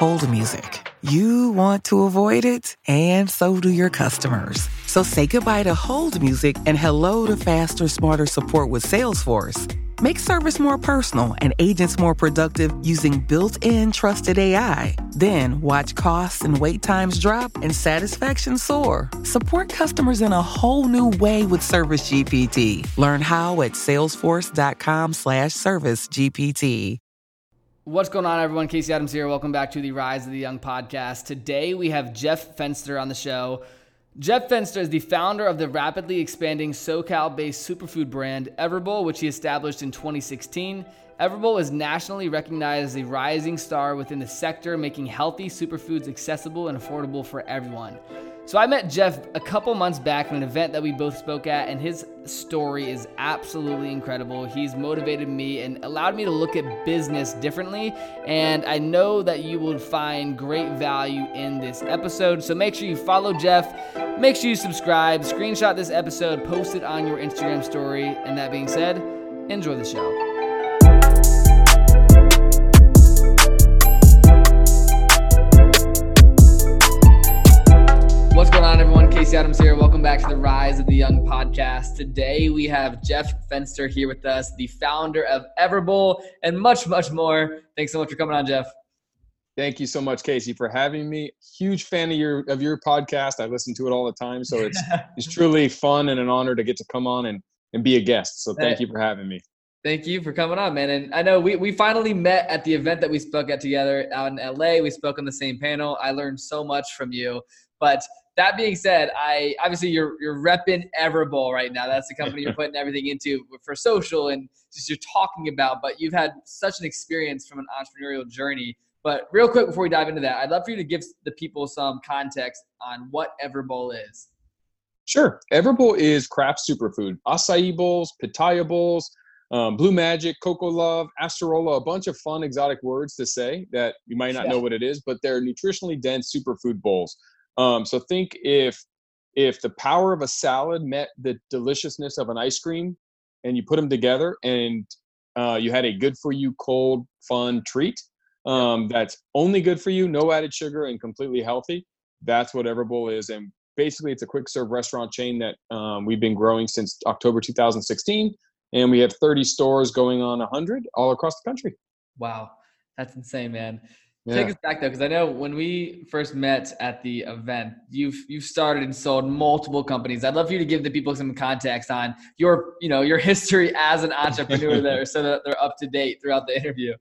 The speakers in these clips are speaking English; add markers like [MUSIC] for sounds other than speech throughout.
Hold music. You want to avoid it, and so do your customers. So say goodbye to hold music and hello to faster, smarter support with Salesforce. Make service more personal and agents more productive using built in trusted AI. Then watch costs and wait times drop and satisfaction soar. Support customers in a whole new way with Service GPT. Learn how at salesforce.com slash service GPT. What's going on, everyone? Casey Adams here. Welcome back to the Rise of the Young podcast. Today we have Jeff Fenster on the show. Jeff Fenster is the founder of the rapidly expanding SoCal based superfood brand Everbowl, which he established in 2016. Everbowl is nationally recognized as a rising star within the sector, making healthy superfoods accessible and affordable for everyone. So I met Jeff a couple months back at an event that we both spoke at, and his story is absolutely incredible. He's motivated me and allowed me to look at business differently, and I know that you will find great value in this episode. So make sure you follow Jeff, make sure you subscribe, screenshot this episode, post it on your Instagram story, and that being said, enjoy the show. Casey Adams here. Welcome back to the Rise of the Young podcast. Today we have Jeff Fenster here with us, the founder of Everbowl, and much, much more. Thanks so much for coming on, Jeff. Thank you so much, Casey, for having me. Huge fan of your of your podcast. I listen to it all the time, so it's [LAUGHS] it's truly fun and an honor to get to come on and and be a guest. So thank you for having me. Thank you for coming on, man. And I know we, we finally met at the event that we spoke at together out in LA. We spoke on the same panel. I learned so much from you. But that being said, I obviously you're you're repping Everbowl right now. That's the company you're [LAUGHS] putting everything into for social and just you're talking about. But you've had such an experience from an entrepreneurial journey. But real quick before we dive into that, I'd love for you to give the people some context on what Everbowl is. Sure. Everbowl is craft superfood. Acai bowls, pitaya bowls, um, Blue Magic, cocoa Love, Acerola, a bunch of fun exotic words to say that you might not yeah. know what it is, but they're nutritionally dense superfood bowls. Um, so think if if the power of a salad met the deliciousness of an ice cream, and you put them together, and uh, you had a good for you cold fun treat um, that's only good for you, no added sugar, and completely healthy. That's what Everbowl is, and basically it's a quick serve restaurant chain that um, we've been growing since October 2016, and we have 30 stores going on 100 all across the country. Wow, that's insane, man. Yeah. Take us back though, because I know when we first met at the event, you've you've started and sold multiple companies. I'd love for you to give the people some context on your you know your [LAUGHS] history as an entrepreneur [LAUGHS] there, so that they're up to date throughout the interview.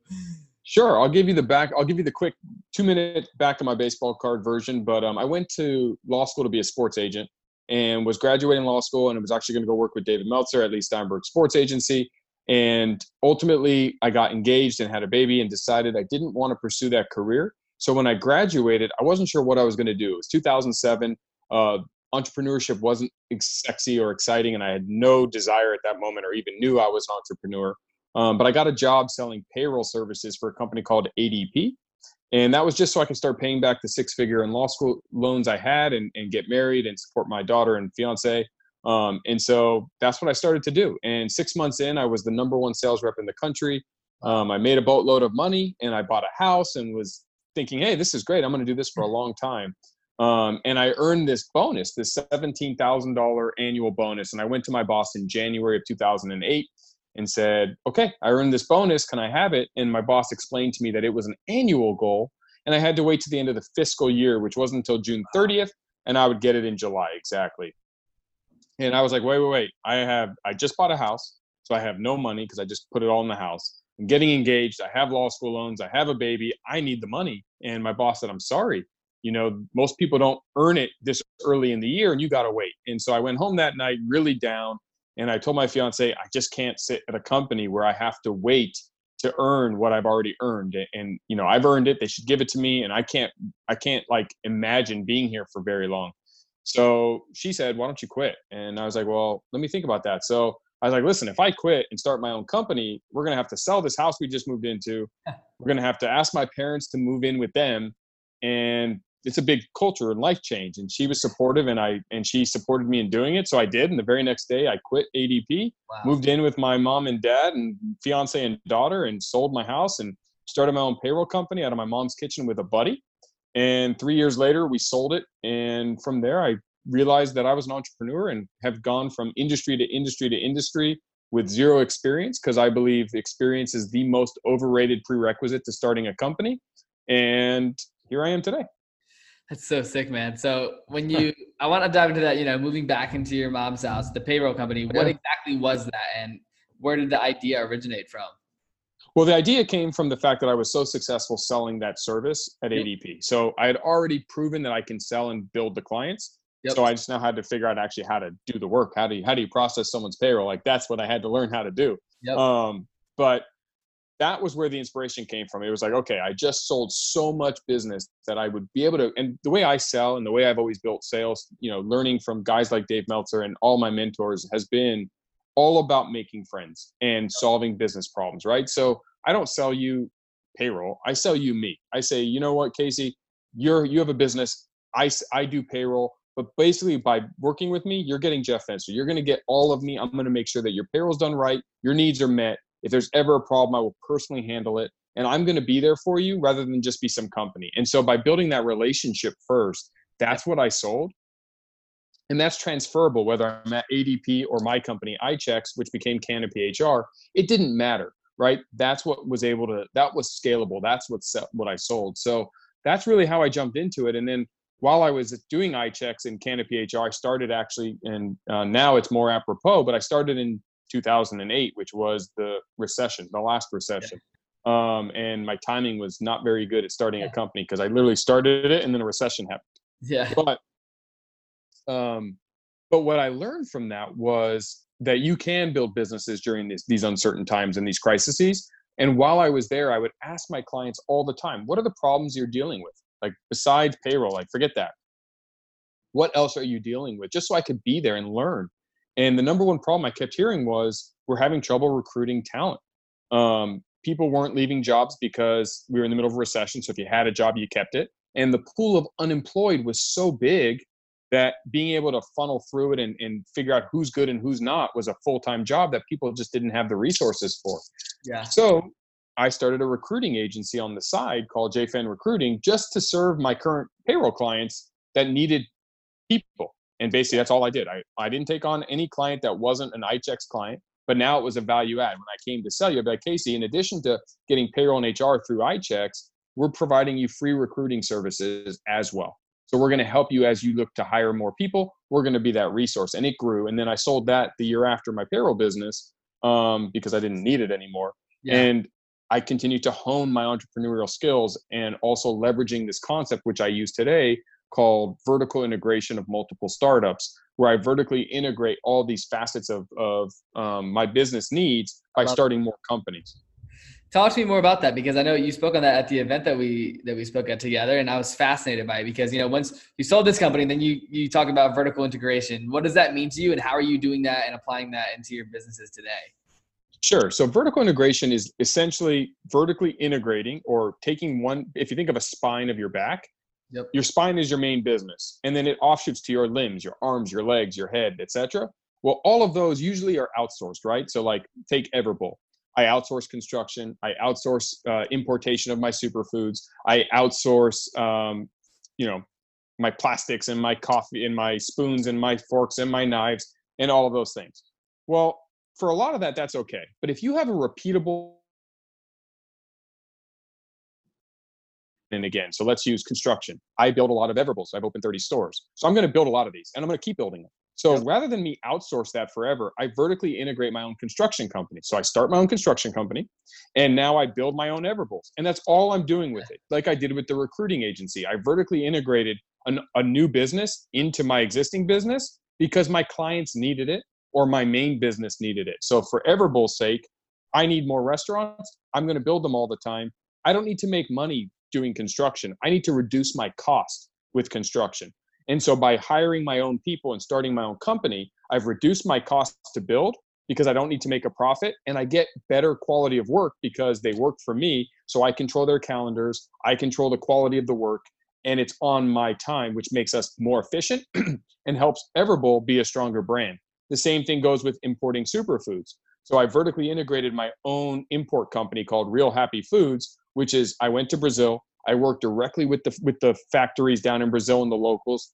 Sure, I'll give you the back. I'll give you the quick two minute back to my baseball card version. But um, I went to law school to be a sports agent and was graduating law school and was actually going to go work with David Meltzer at Leigh Steinberg Sports Agency. And ultimately, I got engaged and had a baby and decided I didn't want to pursue that career. So when I graduated, I wasn't sure what I was going to do. It was 2007. Uh, entrepreneurship wasn't sexy or exciting, and I had no desire at that moment or even knew I was an entrepreneur. Um, but I got a job selling payroll services for a company called ADP. And that was just so I could start paying back the six figure and law school loans I had and, and get married and support my daughter and fiance. Um, and so that's what I started to do. And six months in, I was the number one sales rep in the country. Um, I made a boatload of money and I bought a house and was thinking, hey, this is great. I'm going to do this for a long time. Um, and I earned this bonus, this $17,000 annual bonus. And I went to my boss in January of 2008 and said, okay, I earned this bonus. Can I have it? And my boss explained to me that it was an annual goal. And I had to wait to the end of the fiscal year, which wasn't until June 30th. And I would get it in July exactly. And I was like, wait, wait, wait. I have, I just bought a house. So I have no money because I just put it all in the house. I'm getting engaged. I have law school loans. I have a baby. I need the money. And my boss said, I'm sorry. You know, most people don't earn it this early in the year and you got to wait. And so I went home that night really down. And I told my fiance, I just can't sit at a company where I have to wait to earn what I've already earned. And, you know, I've earned it. They should give it to me. And I can't, I can't like imagine being here for very long. So she said, why don't you quit? And I was like, well, let me think about that. So I was like, listen, if I quit and start my own company, we're going to have to sell this house we just moved into. We're going to have to ask my parents to move in with them. And it's a big culture and life change. And she was supportive and I, and she supported me in doing it. So I did. And the very next day I quit ADP, wow. moved in with my mom and dad and fiance and daughter and sold my house and started my own payroll company out of my mom's kitchen with a buddy. And three years later, we sold it. And from there, I realized that I was an entrepreneur and have gone from industry to industry to industry with zero experience because I believe experience is the most overrated prerequisite to starting a company. And here I am today. That's so sick, man. So when you, I want to dive into that, you know, moving back into your mom's house, the payroll company, what exactly was that and where did the idea originate from? Well, the idea came from the fact that I was so successful selling that service at yep. ADP. So I had already proven that I can sell and build the clients. Yep. So I just now had to figure out actually how to do the work. How do you how do you process someone's payroll? Like that's what I had to learn how to do. Yep. Um, but that was where the inspiration came from. It was like, okay, I just sold so much business that I would be able to. And the way I sell and the way I've always built sales, you know, learning from guys like Dave Meltzer and all my mentors has been all about making friends and solving business problems, right? So I don't sell you payroll. I sell you me. I say, you know what, Casey, you're you have a business. I I do payroll. But basically, by working with me, you're getting Jeff Fenster. You're going to get all of me. I'm going to make sure that your payroll's done right, your needs are met. If there's ever a problem, I will personally handle it. And I'm going to be there for you rather than just be some company. And so by building that relationship first, that's what I sold. And that's transferable, whether I'm at ADP or my company, iChecks, which became Canopy HR. It didn't matter, right? That's what was able to, that was scalable. That's what, what I sold. So that's really how I jumped into it. And then while I was doing iChecks in Canopy HR, I started actually, and uh, now it's more apropos, but I started in 2008, which was the recession, the last recession. Yeah. Um, and my timing was not very good at starting yeah. a company because I literally started it and then a recession happened. Yeah. But, um, but what I learned from that was that you can build businesses during these, these uncertain times and these crises. And while I was there, I would ask my clients all the time, what are the problems you're dealing with? Like besides payroll, like forget that. What else are you dealing with? Just so I could be there and learn. And the number one problem I kept hearing was we're having trouble recruiting talent. Um, people weren't leaving jobs because we were in the middle of a recession. So if you had a job, you kept it. And the pool of unemployed was so big that being able to funnel through it and, and figure out who's good and who's not was a full-time job that people just didn't have the resources for. Yeah. So I started a recruiting agency on the side called JFan Recruiting just to serve my current payroll clients that needed people. And basically, that's all I did. I, I didn't take on any client that wasn't an iChecks client, but now it was a value add. When I came to sell you, I'd be like, Casey, in addition to getting payroll and HR through iChecks, we're providing you free recruiting services as well. So we're going to help you as you look to hire more people. We're going to be that resource. And it grew. And then I sold that the year after my payroll business um, because I didn't need it anymore. Yeah. And I continue to hone my entrepreneurial skills and also leveraging this concept, which I use today, called vertical integration of multiple startups, where I vertically integrate all these facets of, of um, my business needs by starting more companies. Talk to me more about that because I know you spoke on that at the event that we that we spoke at together, and I was fascinated by it because you know once you sold this company, then you you talk about vertical integration. What does that mean to you, and how are you doing that and applying that into your businesses today? Sure. So vertical integration is essentially vertically integrating or taking one, if you think of a spine of your back, yep. your spine is your main business. And then it offshoots to your limbs, your arms, your legs, your head, etc. Well, all of those usually are outsourced, right? So like take Everbowl. I outsource construction. I outsource uh, importation of my superfoods. I outsource, um, you know, my plastics and my coffee and my spoons and my forks and my knives and all of those things. Well, for a lot of that, that's okay. But if you have a repeatable and again, so let's use construction. I build a lot of Everbowls. I've opened 30 stores. So I'm going to build a lot of these and I'm going to keep building them. So yep. rather than me outsource that forever, I vertically integrate my own construction company. So I start my own construction company and now I build my own Everbowls. And that's all I'm doing with it. Like I did with the recruiting agency. I vertically integrated an, a new business into my existing business because my clients needed it or my main business needed it. So for Everbowl's sake, I need more restaurants. I'm going to build them all the time. I don't need to make money doing construction. I need to reduce my cost with construction. And so by hiring my own people and starting my own company, I've reduced my costs to build because I don't need to make a profit and I get better quality of work because they work for me. So I control their calendars, I control the quality of the work, and it's on my time, which makes us more efficient [CLEARS THROAT] and helps Everbowl be a stronger brand. The same thing goes with importing superfoods. So I vertically integrated my own import company called Real Happy Foods, which is I went to Brazil, I worked directly with the with the factories down in Brazil and the locals.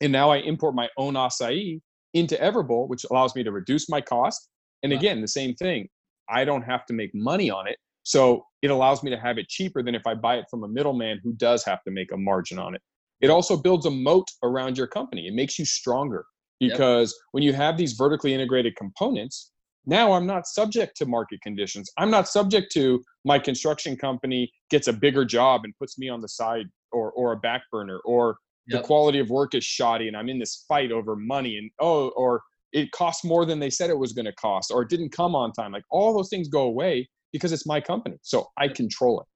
And now I import my own acai into Everbowl, which allows me to reduce my cost. And again, the same thing. I don't have to make money on it. So it allows me to have it cheaper than if I buy it from a middleman who does have to make a margin on it. It also builds a moat around your company. It makes you stronger because yep. when you have these vertically integrated components, now I'm not subject to market conditions. I'm not subject to my construction company gets a bigger job and puts me on the side or or a back burner or yep. the quality of work is shoddy and I'm in this fight over money and oh or it costs more than they said it was going to cost or it didn't come on time. Like all those things go away because it's my company. So I control it.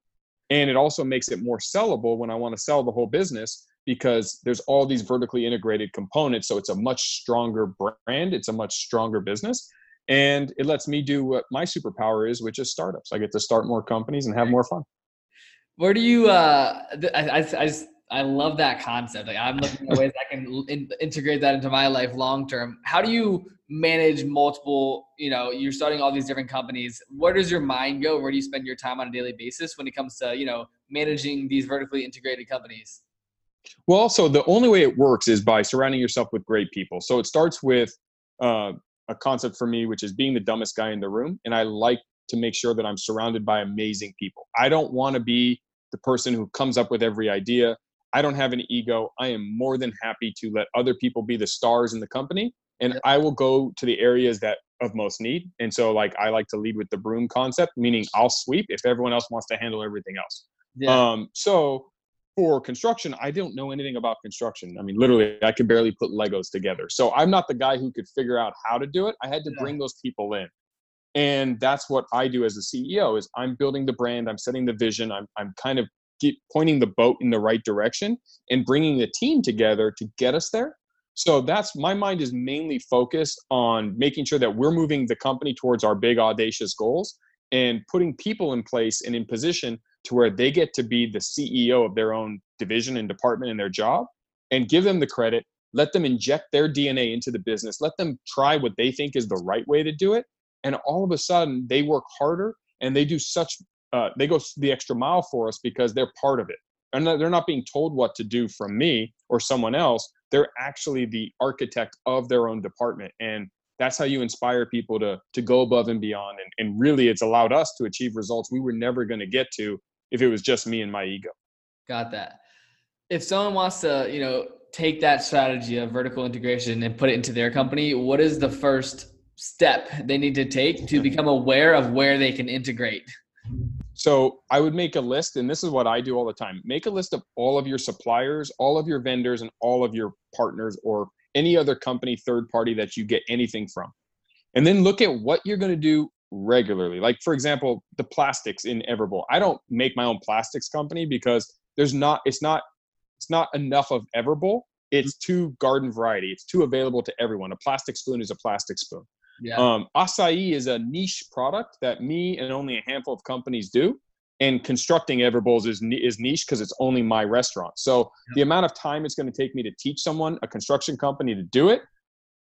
And it also makes it more sellable when I want to sell the whole business because there's all these vertically integrated components. So it's a much stronger brand, it's a much stronger business and it lets me do what my superpower is which is startups i get to start more companies and have more fun where do you uh i i, I just I love that concept. Like I'm looking at ways I can in, integrate that into my life long term. How do you manage multiple? You know, you're starting all these different companies. Where does your mind go? Where do you spend your time on a daily basis when it comes to you know managing these vertically integrated companies? Well, so the only way it works is by surrounding yourself with great people. So it starts with uh, a concept for me, which is being the dumbest guy in the room. And I like to make sure that I'm surrounded by amazing people. I don't want to be the person who comes up with every idea. I don't have an ego. I am more than happy to let other people be the stars in the company. And I will go to the areas that of most need. And so like I like to lead with the broom concept, meaning I'll sweep if everyone else wants to handle everything else. Yeah. Um, so for construction, I don't know anything about construction. I mean, literally, I could barely put Legos together. So I'm not the guy who could figure out how to do it. I had to yeah. bring those people in. And that's what I do as a CEO is I'm building the brand, I'm setting the vision, I'm, I'm kind of pointing the boat in the right direction and bringing the team together to get us there. So that's my mind is mainly focused on making sure that we're moving the company towards our big audacious goals and putting people in place and in position to where they get to be the CEO of their own division and department and their job and give them the credit. Let them inject their DNA into the business. Let them try what they think is the right way to do it. And all of a sudden, they work harder and they do such, uh, they go the extra mile for us because they're part of it. And they're not being told what to do from me or someone else. They're actually the architect of their own department. And that's how you inspire people to to go above and beyond and, and really it's allowed us to achieve results we were never going to get to if it was just me and my ego. Got that. If someone wants to, you know, take that strategy of vertical integration and put it into their company, what is the first step they need to take to become aware of where they can integrate? So I would make a list, and this is what I do all the time. Make a list of all of your suppliers, all of your vendors, and all of your partners or any other company, third party that you get anything from. And then look at what you're going to do regularly. Like for example, the plastics in Everbowl. I don't make my own plastics company because there's not it's not it's not enough of Everbowl. It's mm-hmm. too garden variety. It's too available to everyone. A plastic spoon is a plastic spoon. Yeah. Um, acai is a niche product that me and only a handful of companies do. And constructing Everbowls is is niche because it's only my restaurant. So yeah. the amount of time it's going to take me to teach someone, a construction company, to do it,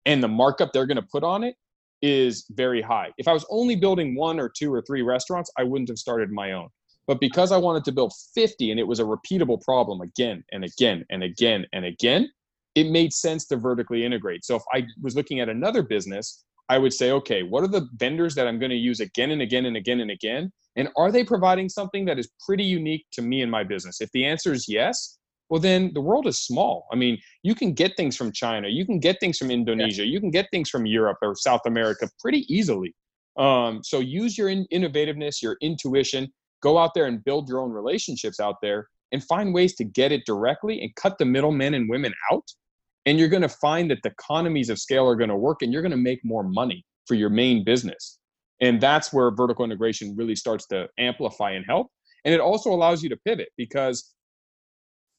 and the markup they're going to put on it is very high. If I was only building one or two or three restaurants, I wouldn't have started my own. But because I wanted to build 50 and it was a repeatable problem again and again and again and again, it made sense to vertically integrate. So if I was looking at another business, I would say, okay, what are the vendors that I'm going to use again and again and again and again? And are they providing something that is pretty unique to me and my business? If the answer is yes, well then the world is small i mean you can get things from china you can get things from indonesia you can get things from europe or south america pretty easily um, so use your in- innovativeness your intuition go out there and build your own relationships out there and find ways to get it directly and cut the middlemen and women out and you're going to find that the economies of scale are going to work and you're going to make more money for your main business And that's where vertical integration really starts to amplify and help. And it also allows you to pivot because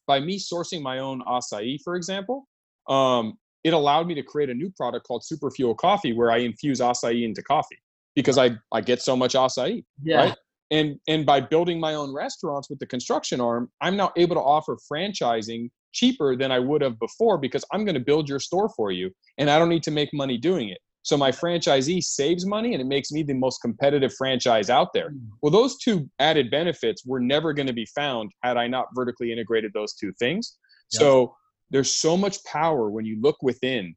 by me sourcing my own acai, for example, um, it allowed me to create a new product called Superfuel Coffee where I infuse acai into coffee because I, I get so much acai. Yeah. Right. And and by building my own restaurants with the construction arm, I'm now able to offer franchising cheaper than I would have before because I'm going to build your store for you and I don't need to make money doing it. So my franchisee saves money and it makes me the most competitive franchise out there. Hmm. Well, those two added benefits were never going to be found had I not vertically integrated those two things. Yep. So there's so much power when you look within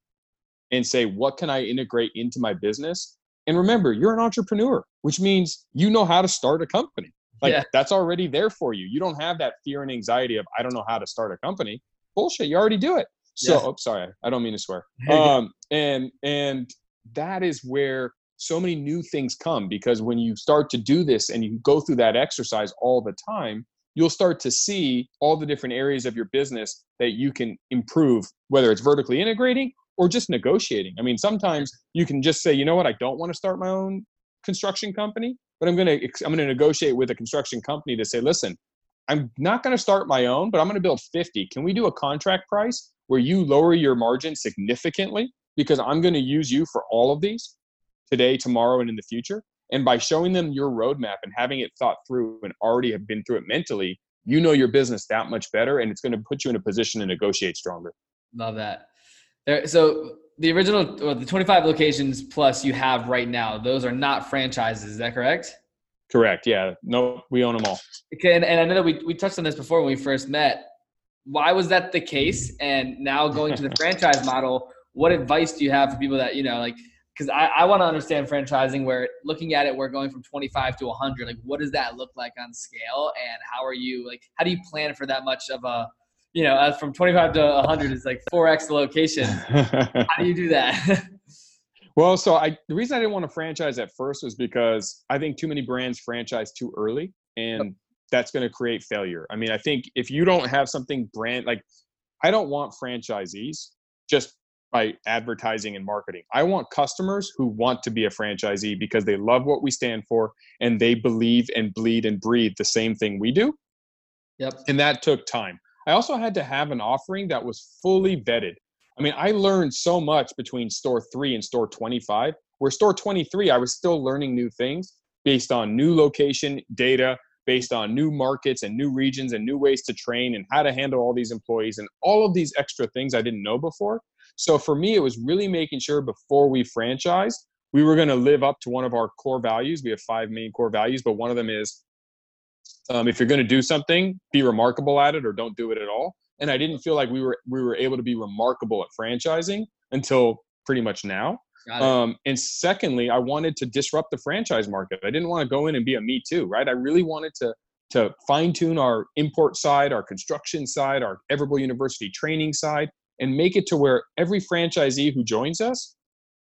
and say, what can I integrate into my business? And remember, you're an entrepreneur, which means you know how to start a company. Like yeah. that's already there for you. You don't have that fear and anxiety of I don't know how to start a company. Bullshit, you already do it. So, yeah. oh, sorry, I don't mean to swear. [LAUGHS] Um, and and that is where so many new things come because when you start to do this and you go through that exercise all the time, you'll start to see all the different areas of your business that you can improve, whether it's vertically integrating or just negotiating. I mean, sometimes you can just say, you know what, I don't want to start my own construction company, but I'm going to I'm going to negotiate with a construction company to say, listen, I'm not going to start my own, but I'm going to build 50. Can we do a contract price where you lower your margin significantly because I'm going to use you for all of these today, tomorrow, and in the future. And by showing them your roadmap and having it thought through and already have been through it mentally, you know your business that much better, and it's going to put you in a position to negotiate stronger. Love that. There, so the original, well, the 25 locations plus you have right now, those are not franchises. Is that correct? Correct. Yeah. No, we own them all. Okay. And, and I know that we, we touched on this before when we first met. Why was that the case? And now going to the [LAUGHS] franchise model, what advice do you have for people that, you know, like, because I, I want to understand franchising where looking at it, we're going from 25 to 100. Like, what does that look like on scale? And how are you, like, how do you plan for that much of a, you know, uh, from 25 to 100 is like 4x the location. [LAUGHS] how do you do that? [LAUGHS] well, so I, the reason I didn't want to franchise at first was because I think too many brands franchise too early and that's going to create failure. I mean, I think if you don't have something brand, like, I don't want franchisees just by advertising and marketing. I want customers who want to be a franchisee because they love what we stand for and they believe and bleed and breathe the same thing we do. Yep. And that took time. I also had to have an offering that was fully vetted. I mean, I learned so much between store 3 and store 25. Where store 23, I was still learning new things based on new location data, based on new markets and new regions and new ways to train and how to handle all these employees and all of these extra things I didn't know before. So for me, it was really making sure before we franchised, we were going to live up to one of our core values. We have five main core values, but one of them is um, if you're going to do something, be remarkable at it or don't do it at all. And I didn't feel like we were we were able to be remarkable at franchising until pretty much now. Um, and secondly, I wanted to disrupt the franchise market. I didn't want to go in and be a me too, right? I really wanted to to fine tune our import side, our construction side, our Everbowl University training side, and make it to where every franchisee who joins us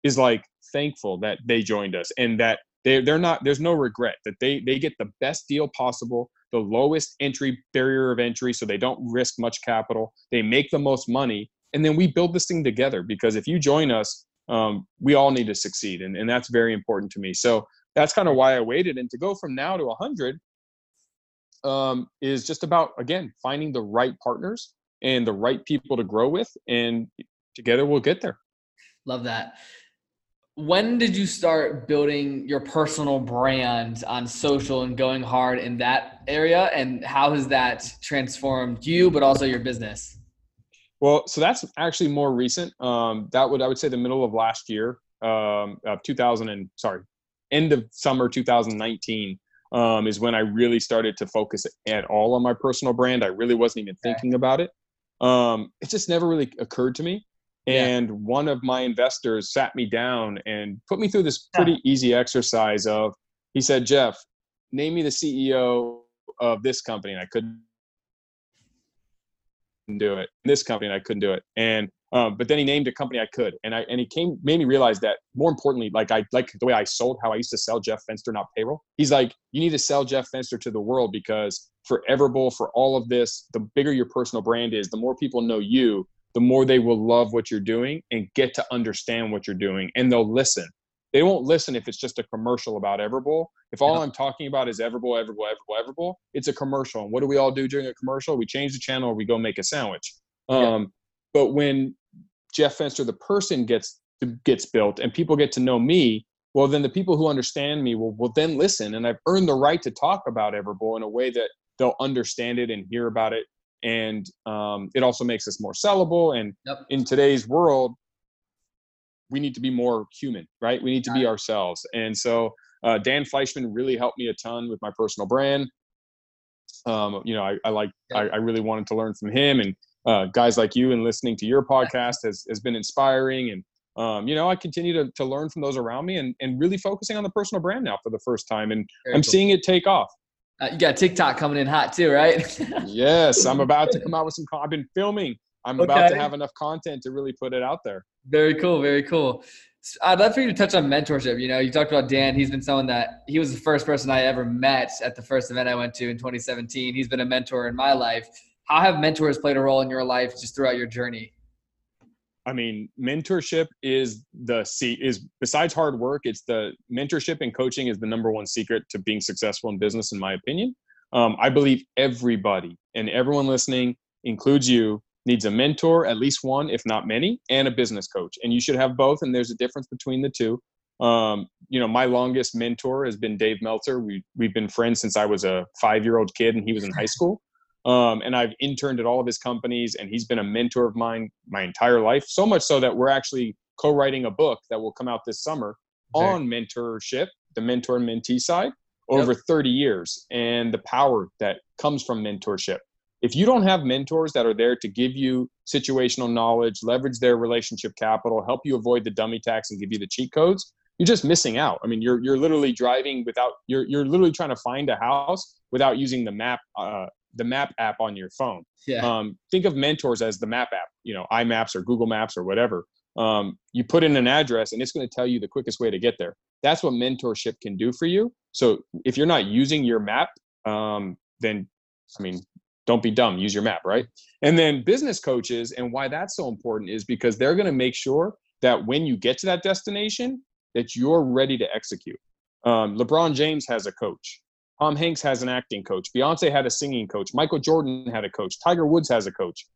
is like thankful that they joined us and that they, they're not there's no regret that they they get the best deal possible the lowest entry barrier of entry so they don't risk much capital they make the most money and then we build this thing together because if you join us um, we all need to succeed and, and that's very important to me. So that's kind of why i waited and to go from now to 100 um, is just about again finding the right partners and the right people to grow with and together we'll get there. Love that when did you start building your personal brand on social and going hard in that area? And how has that transformed you but also your business? Well so that's actually more recent. Um, that would i would say the middle of last year um, of 2000 and sorry end of summer 2019 um, is when i really started to focus at all on my personal brand. I really wasn't even thinking okay. about it. Um, it just never really occurred to me. And yeah. one of my investors sat me down and put me through this pretty yeah. easy exercise of, he said, Jeff, name me the CEO of this company. And I couldn't do it. This company, and I couldn't do it. And um, but then he named a company I could, and I and he came made me realize that more importantly, like I like the way I sold, how I used to sell Jeff Fenster, not payroll. He's like, you need to sell Jeff Fenster to the world because for Everbowl, for all of this, the bigger your personal brand is, the more people know you, the more they will love what you're doing and get to understand what you're doing, and they'll listen. they won't listen if it's just a commercial about Everbowl. If all I'm talking about is Everbowl, Everbowl, Everbowl, Everbowl, it's a commercial. And what do we all do during a commercial? We change the channel or we go make a sandwich. Um, but when Jeff Fenster, the person, gets gets built and people get to know me, well, then the people who understand me will will then listen, and I've earned the right to talk about Everbowl in a way that they'll understand it and hear about it. And um, it also makes us more sellable. And yep. in today's world, we need to be more human, right? We need to be ourselves. And so uh, Dan Fleischman really helped me a ton with my personal brand. Um, you know, I, I like, I, I, really wanted to learn from him and uh, guys like you and listening to your podcast has, has been inspiring. And, um, you know, I continue to, to learn from those around me and, and really focusing on the personal brand now for the first time. And Very I'm cool. seeing it take off. Uh, you got TikTok coming in hot too, right? [LAUGHS] yes, I'm about to come out with some. I've been filming. I'm okay. about to have enough content to really put it out there. Very cool. Very cool. I'd love for you to touch on mentorship. You know, you talked about Dan. He's been someone that he was the first person I ever met at the first event I went to in 2017. He's been a mentor in my life. How have mentors played a role in your life just throughout your journey? I mean, mentorship is the see is besides hard work, it's the mentorship and coaching is the number one secret to being successful in business, in my opinion. Um, I believe everybody and everyone listening, includes you, needs a mentor, at least one, if not many, and a business coach. And you should have both. And there's a difference between the two. Um, you know, my longest mentor has been Dave Meltzer. We we've been friends since I was a five year old kid and he was in high school. Um, and I've interned at all of his companies, and he's been a mentor of mine my entire life. So much so that we're actually co-writing a book that will come out this summer okay. on mentorship, the mentor and mentee side, over yep. 30 years, and the power that comes from mentorship. If you don't have mentors that are there to give you situational knowledge, leverage their relationship capital, help you avoid the dummy tax, and give you the cheat codes, you're just missing out. I mean, you're you're literally driving without you're you're literally trying to find a house without using the map uh, the map app on your phone. Yeah. Um, think of mentors as the map app, you know, iMaps or Google Maps or whatever. Um, you put in an address and it's going to tell you the quickest way to get there. That's what mentorship can do for you. So if you're not using your map, um, then I mean, don't be dumb. Use your map, right? And then business coaches, and why that's so important is because they're going to make sure that when you get to that destination, that you're ready to execute. Um, LeBron James has a coach. Tom Hanks has an acting coach. Beyonce had a singing coach. Michael Jordan had a coach. Tiger Woods has a coach.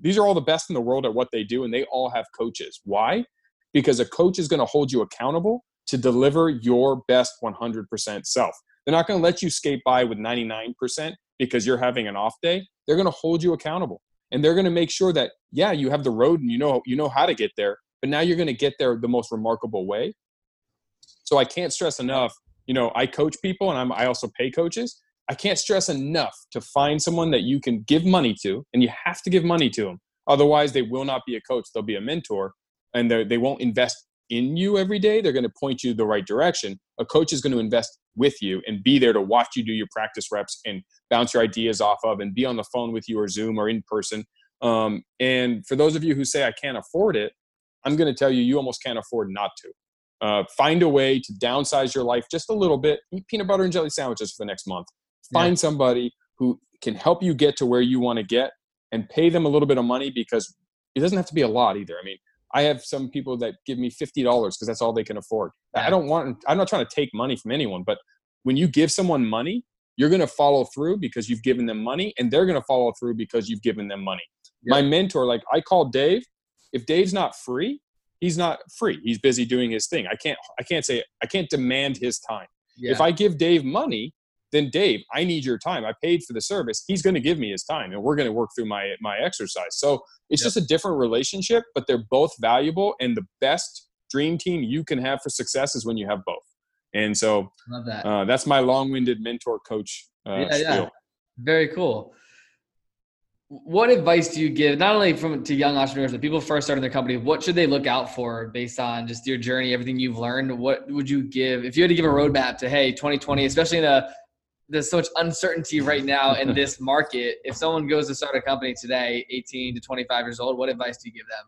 These are all the best in the world at what they do, and they all have coaches. Why? Because a coach is going to hold you accountable to deliver your best 100% self. They're not going to let you skate by with 99% because you're having an off day. They're going to hold you accountable, and they're going to make sure that yeah, you have the road and you know you know how to get there, but now you're going to get there the most remarkable way. So I can't stress enough you know, I coach people and I'm, I also pay coaches. I can't stress enough to find someone that you can give money to, and you have to give money to them. Otherwise, they will not be a coach. They'll be a mentor, and they won't invest in you every day. They're going to point you the right direction. A coach is going to invest with you and be there to watch you do your practice reps and bounce your ideas off of, and be on the phone with you or Zoom or in person. Um, and for those of you who say I can't afford it, I'm going to tell you, you almost can't afford not to. Uh, find a way to downsize your life just a little bit. Eat peanut butter and jelly sandwiches for the next month. Find yeah. somebody who can help you get to where you want to get and pay them a little bit of money because it doesn't have to be a lot either. I mean, I have some people that give me fifty dollars because that's all they can afford. Yeah. I don't want. I'm not trying to take money from anyone, but when you give someone money, you're going to follow through because you've given them money, and they're going to follow through because you've given them money. Yeah. My mentor, like I call Dave. If Dave's not free, he's not free. He's busy doing his thing. I can't I can't say I can't demand his time. Yeah. If I give Dave money, then Dave, I need your time. I paid for the service. He's going to give me his time and we're going to work through my my exercise. So it's yep. just a different relationship, but they're both valuable and the best dream team you can have for success is when you have both. And so that. uh, that's my long-winded mentor coach uh, yeah, yeah. Very cool what advice do you give not only from to young entrepreneurs but people first starting their company what should they look out for based on just your journey everything you've learned what would you give if you had to give a roadmap to hey 2020 especially in a there's so much uncertainty right now in [LAUGHS] this market if someone goes to start a company today 18 to 25 years old what advice do you give them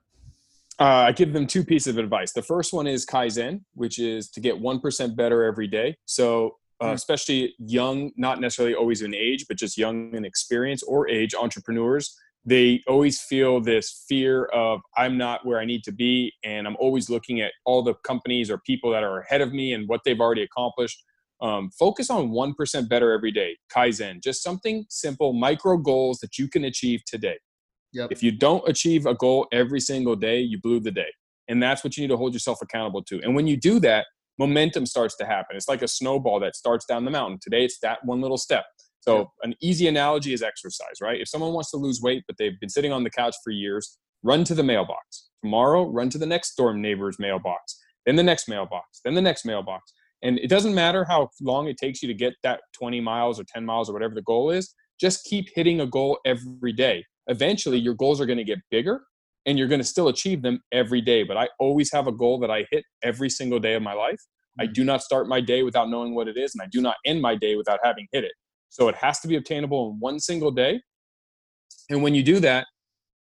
uh, I give them two pieces of advice. The first one is Kaizen, which is to get 1% better every day. So uh, hmm. especially young, not necessarily always in age, but just young in experience or age entrepreneurs they always feel this fear of I'm not where I need to be, and I'm always looking at all the companies or people that are ahead of me and what they've already accomplished. Um, focus on 1% better every day, Kaizen, just something simple, micro goals that you can achieve today. Yep. If you don't achieve a goal every single day, you blew the day. And that's what you need to hold yourself accountable to. And when you do that, momentum starts to happen. It's like a snowball that starts down the mountain. Today, it's that one little step. So, yep. an easy analogy is exercise, right? If someone wants to lose weight, but they've been sitting on the couch for years, run to the mailbox. Tomorrow, run to the next door neighbor's mailbox, then the next mailbox, then the next mailbox. And it doesn't matter how long it takes you to get that 20 miles or 10 miles or whatever the goal is, just keep hitting a goal every day. Eventually, your goals are going to get bigger and you're going to still achieve them every day. But I always have a goal that I hit every single day of my life. I mm. do not start my day without knowing what it is, and I do not end my day without having hit it. So it has to be obtainable in one single day. And when you do that,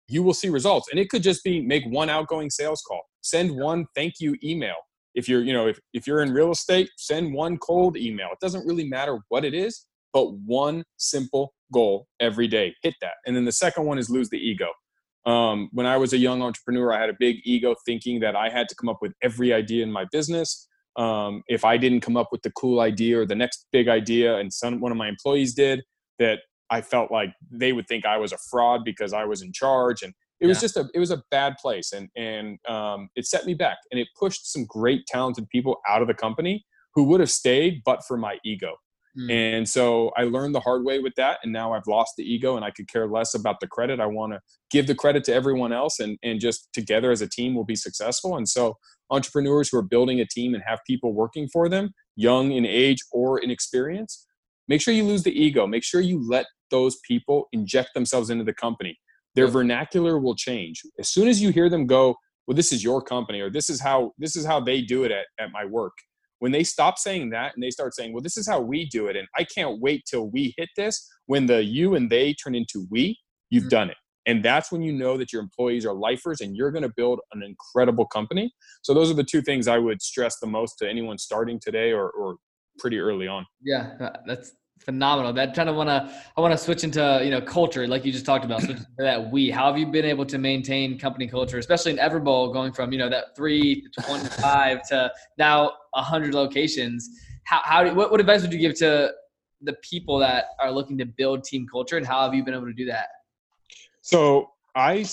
you will see results. And it could just be make one outgoing sales call, send one thank you email, if you're you know if, if you're in real estate send one cold email it doesn't really matter what it is but one simple goal every day hit that and then the second one is lose the ego um, when i was a young entrepreneur i had a big ego thinking that i had to come up with every idea in my business. Um, if i didn't come up with the cool idea or the next big idea and some one of my employees did that i felt like they would think i was a fraud because i was in charge and it was just a it was a bad place and and um, it set me back and it pushed some great talented people out of the company who would have stayed but for my ego mm. and so i learned the hard way with that and now i've lost the ego and i could care less about the credit. I want to give the credit to everyone else and and just together as a team we'll be successful. And so entrepreneurs who are building a team and have people working for them young in age or in experience make sure you lose the ego. Make sure you let those people inject themselves into the company. Their vernacular will change. As soon as you hear them go well this is your company or this is how this is how they do it at, at my work when they stop saying that and they start saying well this is how we do it and i can't wait till we hit this when the you and they turn into we you've mm-hmm. done it. And that's when you know that your employees are lifers and you're going to build an incredible company. So those are the two things i would stress the most to anyone starting today or, or pretty early on. Yeah that's phenomenal. That kind of want to I want to switch into you know culture, like you just talked about. That we. How have you been able to maintain company culture, especially in Everbowl, going from you know that three to twenty five to now hundred locations? How how do, what what advice would you give to the people that are looking to build team culture, and how have you been able to do that? So I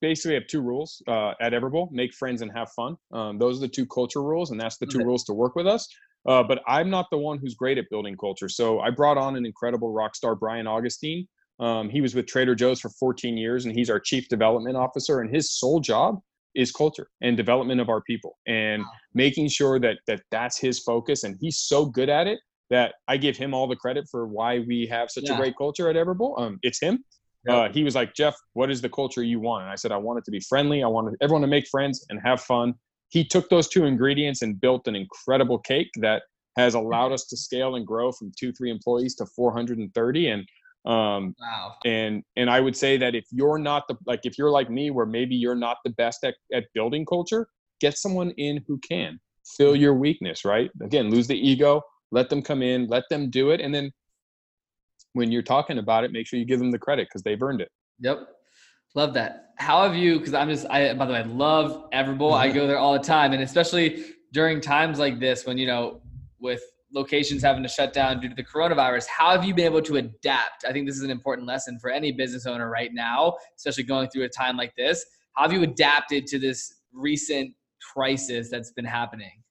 basically have two rules uh, at Everbowl: make friends and have fun. Um, those are the two culture rules, and that's the two okay. rules to work with us. Uh, but I'm not the one who's great at building culture. So I brought on an incredible rock star, Brian Augustine. Um, he was with Trader Joe's for 14 years, and he's our chief development officer. And his sole job is culture and development of our people, and making sure that that that's his focus. And he's so good at it that I give him all the credit for why we have such yeah. a great culture at Everbowl. Um, it's him. Uh, he was like, Jeff, what is the culture you want? And I said, I want it to be friendly. I want everyone to make friends and have fun he took those two ingredients and built an incredible cake that has allowed us to scale and grow from two three employees to 430 and um wow. and and i would say that if you're not the like if you're like me where maybe you're not the best at, at building culture get someone in who can fill mm-hmm. your weakness right? Again lose the ego let them come in let them do it. And then when you're talking about it make sure you give them the credit because they've earned it. Yep Love that. How have you? Because I'm just, I by the way, I love Everbowl. I go mm-hmm. there all the time, and especially during times like this when you know with locations having to shut down due to the coronavirus. How have you been able to adapt? I think this is an important lesson for any business owner right now, especially going through a time like this. How have you adapted to this recent crisis that's been happening?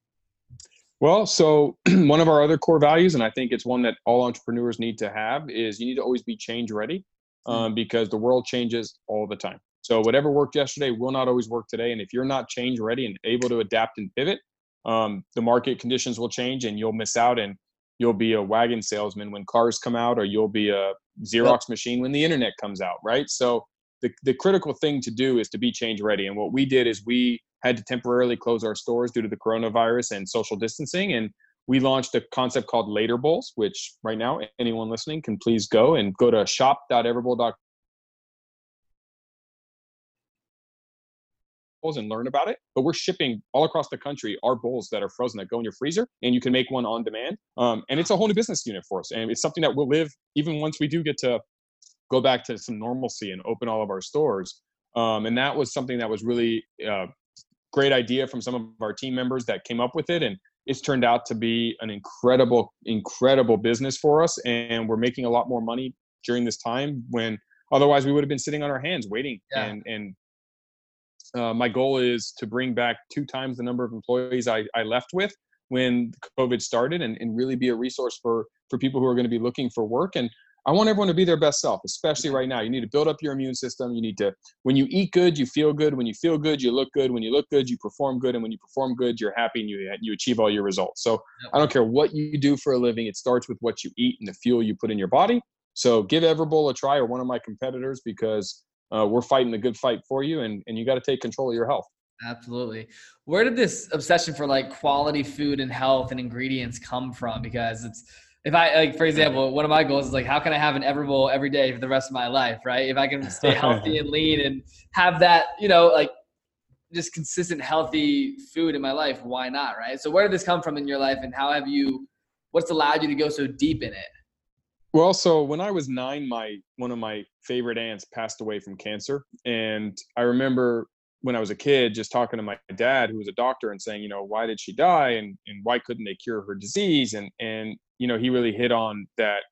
Well, so [CLEARS THROAT] one of our other core values, and I think it's one that all entrepreneurs need to have, is you need to always be change ready. Hmm. um, because the world changes all the time. So whatever worked yesterday will not always work today. And if you're not change ready and able to adapt and pivot, um, the market conditions will change and you'll miss out and you'll be a wagon salesman when cars come out or you'll be a Xerox machine when the internet comes out, right? So the, the critical thing to do is to be change ready. And what we did is we had to temporarily close our stores due to the coronavirus and social distancing. And we launched a concept called Later Bowls, which right now anyone listening can please go and go to shop.everbowl.com and learn about it. But we're shipping all across the country our bowls that are frozen that go in your freezer, and you can make one on demand. Um, and it's a whole new business unit for us, and it's something that will live even once we do get to go back to some normalcy and open all of our stores. Um, and that was something that was really uh, great idea from some of our team members that came up with it. And it's turned out to be an incredible, incredible business for us. And we're making a lot more money during this time when otherwise we would have been sitting on our hands waiting. Yeah. And, and uh, my goal is to bring back two times the number of employees I, I left with when COVID started and, and really be a resource for, for people who are going to be looking for work. And I want everyone to be their best self, especially right now. You need to build up your immune system. You need to, when you eat good, you feel good. When you feel good, you look good. When you look good, you perform good. And when you perform good, you're happy and you, you achieve all your results. So I don't care what you do for a living, it starts with what you eat and the fuel you put in your body. So give Everbowl a try or one of my competitors because uh, we're fighting the good fight for you and, and you got to take control of your health. Absolutely. Where did this obsession for like quality food and health and ingredients come from? Because it's, if I like, for example, one of my goals is like, how can I have an Everbowl every day for the rest of my life, right? If I can stay [LAUGHS] healthy and lean and have that, you know, like just consistent healthy food in my life, why not, right? So, where did this come from in your life, and how have you? What's allowed you to go so deep in it? Well, so when I was nine, my one of my favorite aunts passed away from cancer, and I remember when I was a kid, just talking to my dad, who was a doctor, and saying, you know, why did she die, and and why couldn't they cure her disease? And and you know, he really hit on that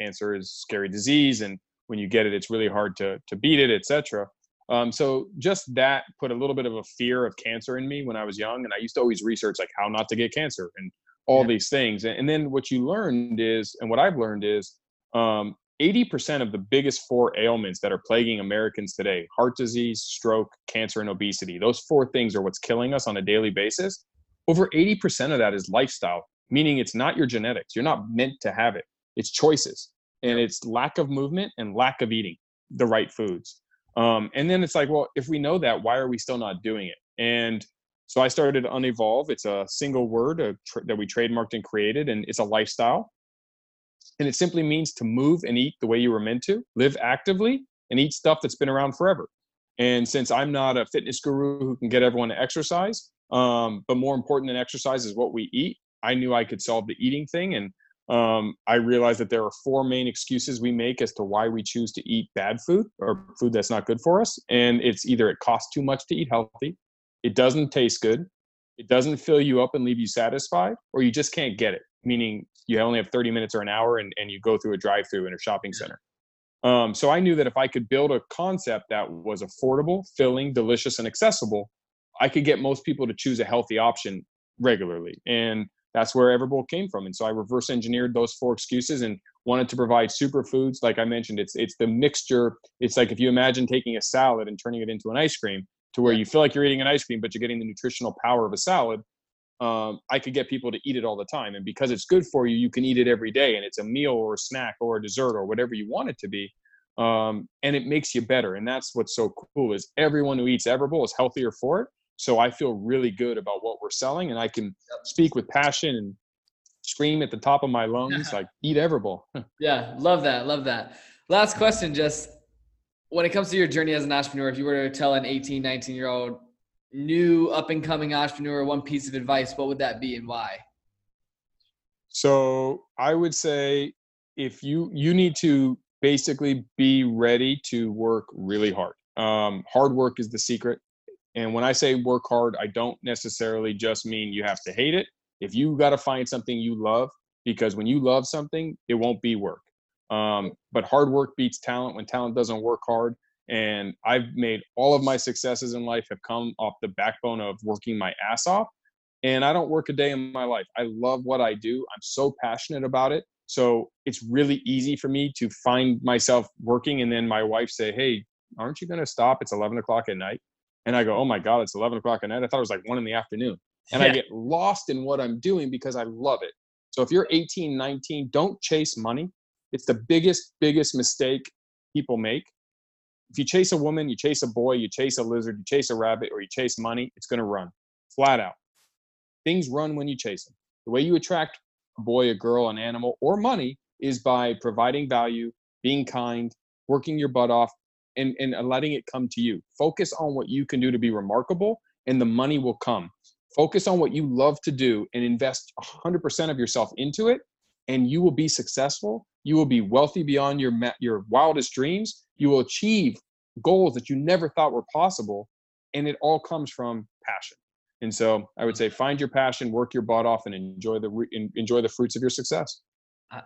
cancer is scary disease, and when you get it, it's really hard to to beat it, etc. Um, so just that put a little bit of a fear of cancer in me when I was young, and I used to always research like how not to get cancer and all yeah. these things. And, and, then what you learned is, and what I've learned is, um, 80% of the biggest four ailments that are plaguing Americans today heart disease, stroke, cancer, and obesity those four things are what's killing us on a daily basis. Over 80% of that is lifestyle, meaning it's not your genetics. You're not meant to have it, it's choices. And it's lack of movement and lack of eating the right foods. Um, and then it's like, well, if we know that, why are we still not doing it? And so I started Unevolve. It's a single word a tr- that we trademarked and created, and it's a lifestyle and it simply means to move and eat the way you were meant to, live actively, and eat stuff that's been around forever. And since I'm not a fitness guru who can get everyone to exercise, um, but more important than exercise is what we eat, I knew I could solve the eating thing. And um, I realized that there are four main excuses we make as to why we choose to eat bad food or food that's not good for us. And it's either it costs too much to eat healthy, it doesn't taste good, it doesn't fill you up and leave you satisfied, or you just can't get it meaning you only have 30 minutes or an hour and, and you go through a drive through in a shopping center. Um, so I knew that if I could build a concept that was affordable, filling, delicious, and accessible, I could get most people to choose a healthy option regularly. And that's where Everbowl came from. And so I reverse engineered those four excuses and wanted to provide superfoods. Like I mentioned, it's it's the mixture. It's like if you imagine taking a salad and turning it into an ice cream to where you feel like you're eating an ice cream, but you're getting the nutritional power of a salad um, I could get people to eat it all the time. And because it's good for you, you can eat it every day. And it's a meal or a snack or a dessert or whatever you want it to be. Um, and it makes you better. And that's what's so cool is everyone who eats Everbowl is healthier for it. So I feel really good about what we're selling, and I can speak with passion and scream at the top of my lungs like eat Everbowl. [LAUGHS] yeah, love that, love that. Last question, just when it comes to your journey as an entrepreneur, if you were to tell an 18, 19 year old new up and coming entrepreneur one piece of advice, what would that be and why? So I would say if you you need to basically be ready to work really hard. Um, hard work is the secret. And when I say work hard, I don't necessarily just mean you have to hate it. If you got to find something you love, because when you love something, it won't be work. Um, but hard work beats talent. When talent doesn't work hard, and I've made all of my successes in life have come off the backbone of working my ass off. And I don't work a day in my life. I love what I do. I'm so passionate about it. So it's really easy for me to find myself working. And then my wife say, Hey, aren't you going to stop? It's 11 o'clock at night. And I go, Oh my God, it's 11 o'clock at night. I thought it was like one in the afternoon. And yeah. I get lost in what I'm doing because I love it. So if you're 18, 19, don't chase money. It's the biggest, biggest mistake people make if you chase a woman, you chase a boy, you chase a lizard, you chase a rabbit, or you chase money, it's going to run flat out. Things run when you chase them. The way you attract a boy, a girl, an animal, or money is by providing value, being kind, working your butt off, and, and letting it come to you. Focus on what you can do to be remarkable, and the money will come. Focus on what you love to do and invest 100% of yourself into it, and you will be successful You will be wealthy beyond your your wildest dreams. You will achieve goals that you never thought were possible, and it all comes from passion. And so, I would say, find your passion, work your butt off, and enjoy the enjoy the fruits of your success.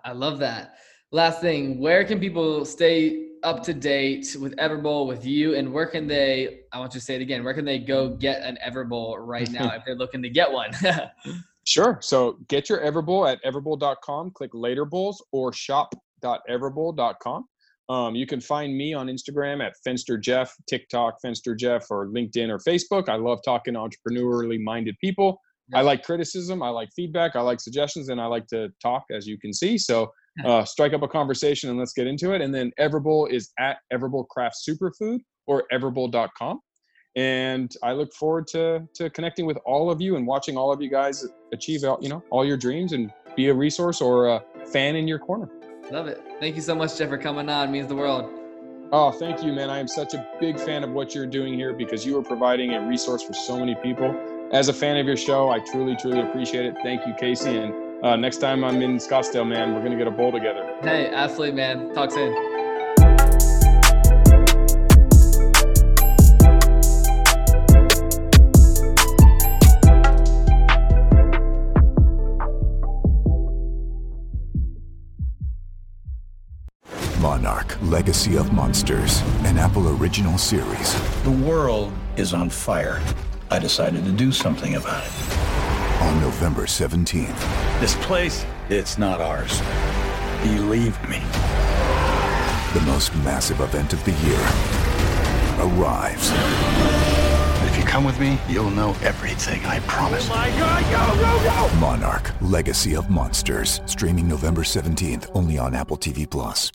I love that. Last thing, where can people stay up to date with Everbowl with you, and where can they? I want you to say it again. Where can they go get an Everbowl right now if they're looking to get one? [LAUGHS] sure. So get your Everbowl at everbowl.com. Click Later Bowls or shop.everbowl.com. Um, you can find me on Instagram at Fenster Jeff, TikTok Fenster Jeff, or LinkedIn or Facebook. I love talking to entrepreneurially minded people. I like criticism, I like feedback, I like suggestions, and I like to talk, as you can see. So uh, strike up a conversation and let's get into it. And then Everbowl is at Everbowl Craft Superfood or everbowl.com. And I look forward to to connecting with all of you and watching all of you guys achieve you know all your dreams and be a resource or a fan in your corner. Love it. Thank you so much, Jeff, for coming on. It means the world. Oh, thank you, man. I am such a big fan of what you're doing here because you are providing a resource for so many people. As a fan of your show, I truly, truly appreciate it. Thank you, Casey. And uh, next time I'm in Scottsdale, man, we're going to get a bowl together. Hey, absolutely, man. Talk soon. Monarch Legacy of Monsters, an Apple original series. The world is on fire. I decided to do something about it. On November 17th. This place, it's not ours. Believe me. The most massive event of the year arrives. If you come with me, you'll know everything, I promise. Oh my god, go, go, go! Monarch Legacy of Monsters, streaming November 17th, only on Apple TV Plus.